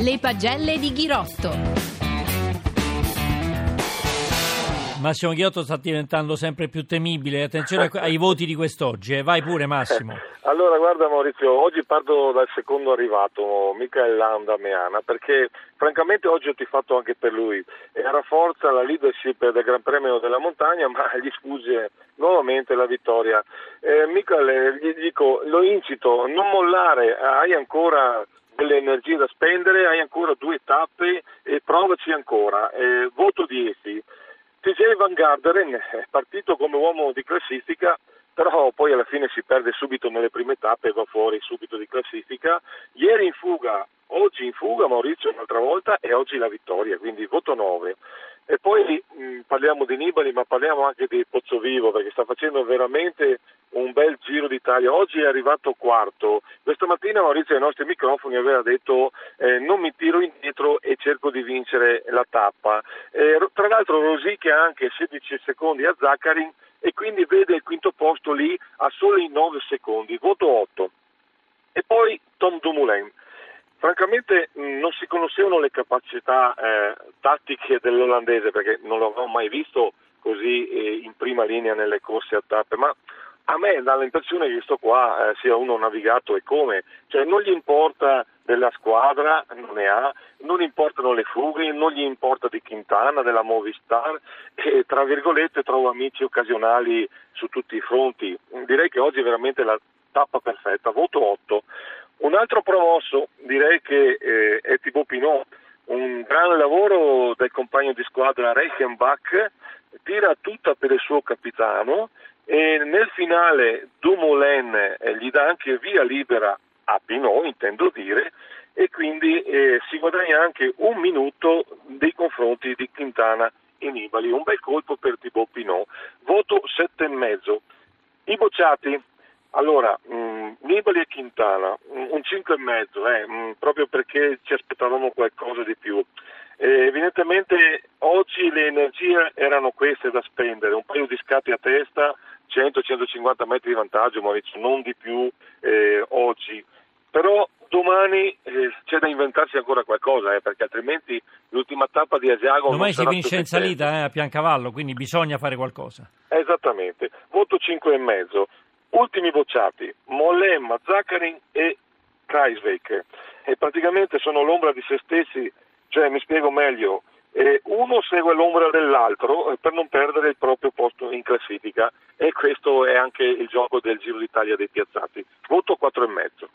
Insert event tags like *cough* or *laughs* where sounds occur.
Le pagelle di Ghirotto. Massimo Ghiotto sta diventando sempre più temibile. Attenzione *laughs* ai voti di quest'oggi. Eh. Vai pure, Massimo. Allora, guarda Maurizio, oggi parto dal secondo arrivato, Michael Landa Meana, perché francamente oggi ho tifato anche per lui. E rafforza la leadership del Gran Premio della Montagna, ma *laughs* gli sfugge nuovamente la vittoria. Eh, Michael, gli dico, lo incito, non mollare, hai ancora delle energie da spendere, hai ancora due tappe e provaci ancora. Eh, voto 10. TJ Van Garderen è partito come uomo di classifica, però poi alla fine si perde subito nelle prime tappe e va fuori subito di classifica. Ieri in fuga, oggi in fuga Maurizio un'altra volta e oggi la vittoria, quindi voto 9. E poi mh, parliamo di Nibali, ma parliamo anche di Pozzovivo perché sta facendo veramente un bel giro d'Italia. Oggi è arrivato quarto. Questa mattina Maurizio ai nostri microfoni aveva detto eh, non mi tiro indietro e cerco di vincere la tappa. Eh, tra l'altro Rosic ha anche 16 secondi a Zaccarin e quindi vede il quinto posto lì a soli 9 secondi, voto 8. E poi Tom Dumoulin. Francamente non si conoscevano le capacità eh, tattiche dell'olandese perché non l'avevo mai visto così eh, in prima linea nelle corse a tappe, ma a me dà l'impressione che questo qua eh, sia uno navigato e come, cioè non gli importa della squadra, non ne ha, non importano le fughe, non gli importa di Quintana, della Movistar e tra virgolette trovo amici occasionali su tutti i fronti. Direi che oggi è veramente la tappa perfetta, voto 8. Un altro promosso direi che eh, è Thibaut Pinot, un grande lavoro del compagno di squadra Reichenbach, tira tutta per il suo capitano e nel finale Dumoulin eh, gli dà anche via libera a Pinot, intendo dire, e quindi eh, si guadagna anche un minuto nei confronti di Quintana e Nibali. Un bel colpo per Thibaut Pinot. Voto 7,5. I bocciati allora, mh, mm, Nibali e Quintana, un 5,5, eh, mh, mm, proprio perché ci aspettavamo qualcosa di più. Eh, evidentemente le energie erano queste da spendere, un paio di scatti a testa, 100-150 metri di vantaggio, Maurizio, non di più eh, oggi. Però domani eh, c'è da inventarsi ancora qualcosa, eh, perché altrimenti l'ultima tappa di Asiago... Domani si finisce in salita eh, a Piancavallo, quindi bisogna fare qualcosa. Esattamente. Voto 5,5. Ultimi bocciati, Mollem, Zaccarin e Kreisweg. E praticamente sono l'ombra di se stessi, cioè mi spiego meglio, eh, uno segue l'ombra dell'altro eh, per non perdere il proprio posto in classifica e questo è anche il gioco del Giro d'Italia dei piazzati. Voto 4,5.